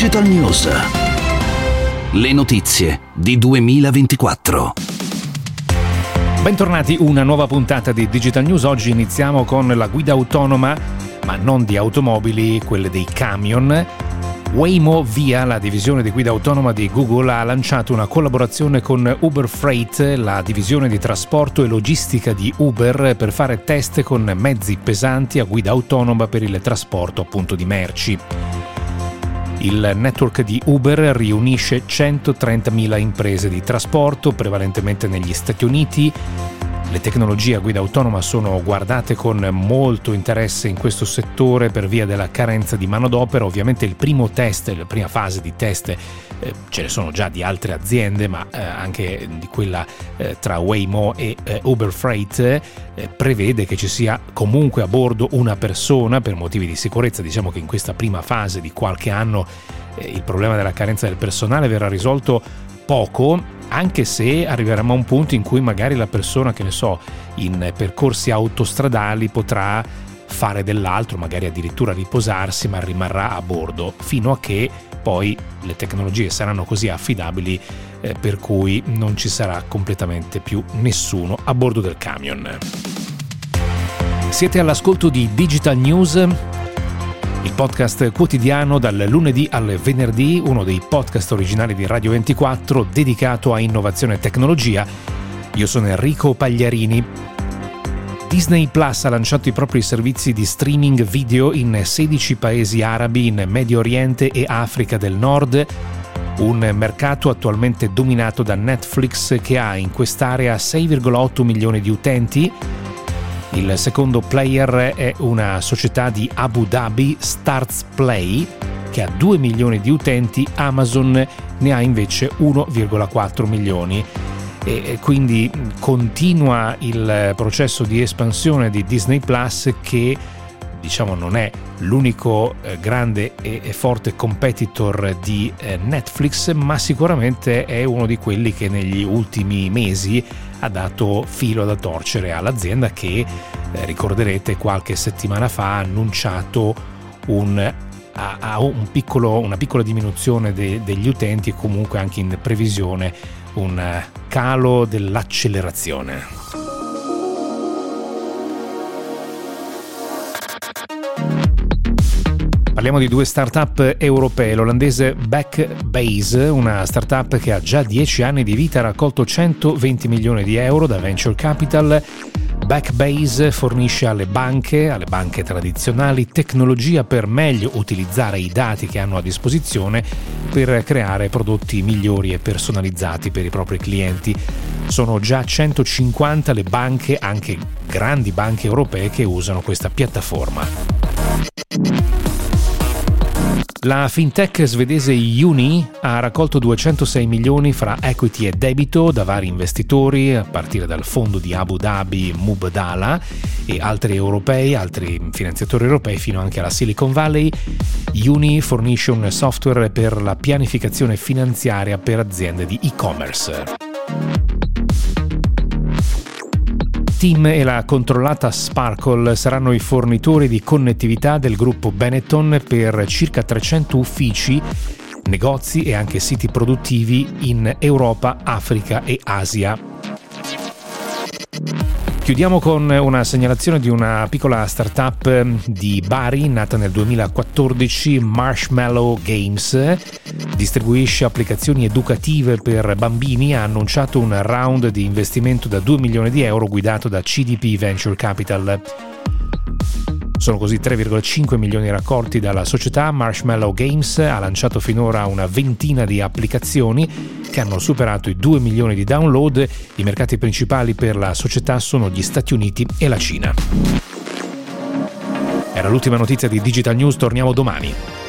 Digital News. Le notizie di 2024. Bentornati, una nuova puntata di Digital News. Oggi iniziamo con la guida autonoma, ma non di automobili, quelle dei camion. Waymo Via, la divisione di guida autonoma di Google, ha lanciato una collaborazione con Uber Freight, la divisione di trasporto e logistica di Uber, per fare test con mezzi pesanti a guida autonoma per il trasporto appunto di merci. Il network di Uber riunisce 130.000 imprese di trasporto, prevalentemente negli Stati Uniti. Le tecnologie a guida autonoma sono guardate con molto interesse in questo settore per via della carenza di manodopera. Ovviamente il primo test, la prima fase di test eh, ce ne sono già di altre aziende, ma eh, anche di quella eh, tra Waymo e eh, Uber Freight eh, prevede che ci sia comunque a bordo una persona per motivi di sicurezza. Diciamo che in questa prima fase di qualche anno eh, il problema della carenza del personale verrà risolto poco, anche se arriveremo a un punto in cui magari la persona, che ne so, in percorsi autostradali potrà fare dell'altro, magari addirittura riposarsi, ma rimarrà a bordo fino a che poi le tecnologie saranno così affidabili eh, per cui non ci sarà completamente più nessuno a bordo del camion. Siete all'ascolto di Digital News, il podcast quotidiano dal lunedì al venerdì, uno dei podcast originali di Radio 24 dedicato a innovazione e tecnologia. Io sono Enrico Pagliarini Disney Plus ha lanciato i propri servizi di streaming video in 16 paesi arabi in Medio Oriente e Africa del Nord, un mercato attualmente dominato da Netflix che ha in quest'area 6,8 milioni di utenti. Il secondo player è una società di Abu Dhabi, Starts Play, che ha 2 milioni di utenti, Amazon ne ha invece 1,4 milioni. E quindi continua il processo di espansione di Disney Plus che diciamo non è l'unico eh, grande e forte competitor di eh, Netflix, ma sicuramente è uno di quelli che negli ultimi mesi ha dato filo da torcere all'azienda che eh, ricorderete qualche settimana fa ha annunciato un a, un una piccola diminuzione de, degli utenti e comunque anche in previsione un calo dell'accelerazione. Parliamo di due start-up europee, l'olandese Backbase, una start-up che ha già 10 anni di vita, ha raccolto 120 milioni di euro da venture capital Backbase fornisce alle banche, alle banche tradizionali, tecnologia per meglio utilizzare i dati che hanno a disposizione per creare prodotti migliori e personalizzati per i propri clienti. Sono già 150 le banche, anche grandi banche europee, che usano questa piattaforma. La fintech svedese Uni ha raccolto 206 milioni fra equity e debito da vari investitori, a partire dal fondo di Abu Dhabi Mubdala e altri europei, altri finanziatori europei, fino anche alla Silicon Valley. Uni fornisce un software per la pianificazione finanziaria per aziende di e-commerce. Team e la controllata Sparkle saranno i fornitori di connettività del gruppo Benetton per circa 300 uffici negozi e anche siti produttivi in Europa, Africa e Asia. Chiudiamo con una segnalazione di una piccola startup ehm, di Bari nata nel 2014, Marshmallow Games. Distribuisce applicazioni educative per bambini, ha annunciato un round di investimento da 2 milioni di euro guidato da CDP Venture Capital. Sono così 3,5 milioni raccolti dalla società. Marshmallow Games ha lanciato finora una ventina di applicazioni che hanno superato i 2 milioni di download. I mercati principali per la società sono gli Stati Uniti e la Cina. Era l'ultima notizia di Digital News, torniamo domani.